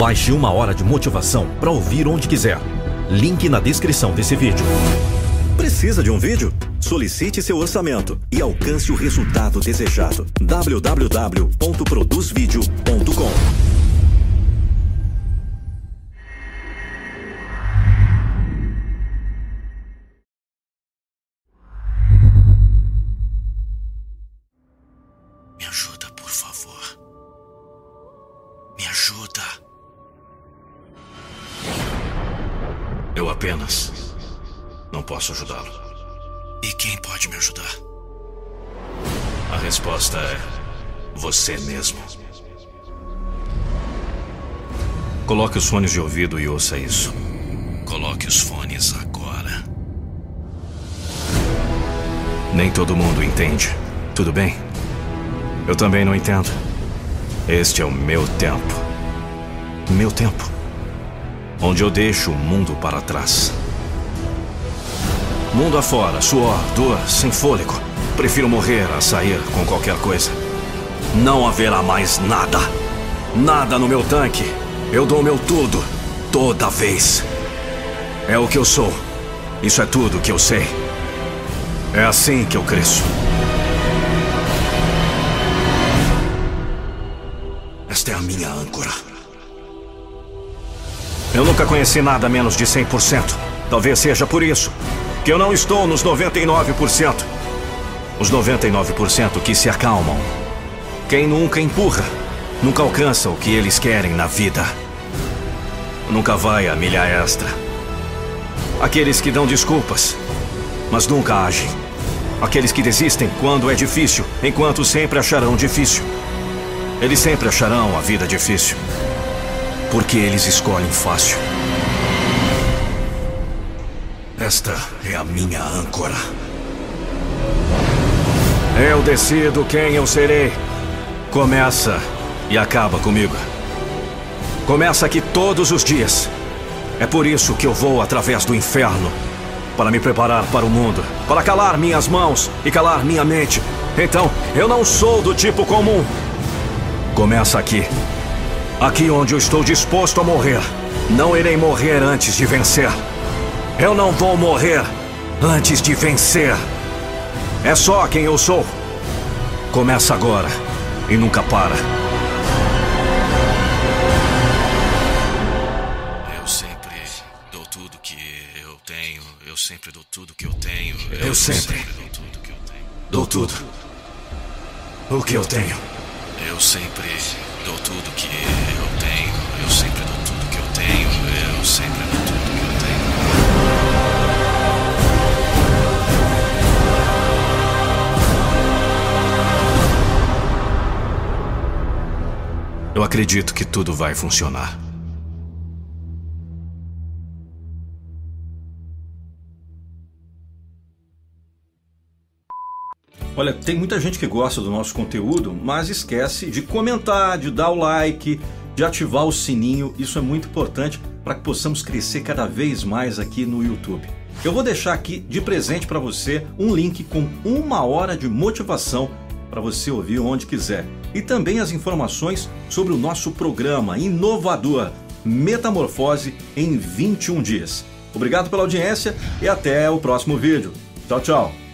Baixe uma hora de motivação para ouvir onde quiser. Link na descrição desse vídeo. Precisa de um vídeo? Solicite seu orçamento e alcance o resultado desejado. www.produzvideo.com Me ajuda, por favor. Me ajuda. Eu apenas não posso ajudá-lo. E quem pode me ajudar? A resposta é você mesmo. Coloque os fones de ouvido e ouça isso. Coloque os fones agora. Nem todo mundo entende. Tudo bem? Eu também não entendo. Este é o meu tempo. Meu tempo. Onde eu deixo o mundo para trás. Mundo afora, suor, dor, sem fôlego. Prefiro morrer a sair com qualquer coisa. Não haverá mais nada. Nada no meu tanque. Eu dou meu tudo. Toda vez. É o que eu sou. Isso é tudo que eu sei. É assim que eu cresço. Esta é a minha âncora. Eu nunca conheci nada menos de 100%. Talvez seja por isso que eu não estou nos 99%. Os 99% que se acalmam. Quem nunca empurra, nunca alcança o que eles querem na vida. Nunca vai a milha extra. Aqueles que dão desculpas, mas nunca agem. Aqueles que desistem quando é difícil, enquanto sempre acharão difícil. Eles sempre acharão a vida difícil. Porque eles escolhem fácil. Esta é a minha âncora. Eu decido quem eu serei. Começa e acaba comigo. Começa aqui todos os dias. É por isso que eu vou através do inferno para me preparar para o mundo, para calar minhas mãos e calar minha mente. Então, eu não sou do tipo comum. Começa aqui. Aqui onde eu estou disposto a morrer. Não irei morrer antes de vencer. Eu não vou morrer antes de vencer. É só quem eu sou. Começa agora e nunca para. Eu sempre dou tudo que eu tenho. Eu sempre dou tudo que eu tenho. Eu sempre dou tudo que eu tenho. Dou tudo. O que eu tenho. Eu sempre dou tudo que eu Eu acredito que tudo vai funcionar. Olha, tem muita gente que gosta do nosso conteúdo, mas esquece de comentar, de dar o like, de ativar o sininho. Isso é muito importante para que possamos crescer cada vez mais aqui no YouTube. Eu vou deixar aqui de presente para você um link com uma hora de motivação para você ouvir onde quiser. E também as informações sobre o nosso programa inovador Metamorfose em 21 dias. Obrigado pela audiência e até o próximo vídeo. Tchau, tchau.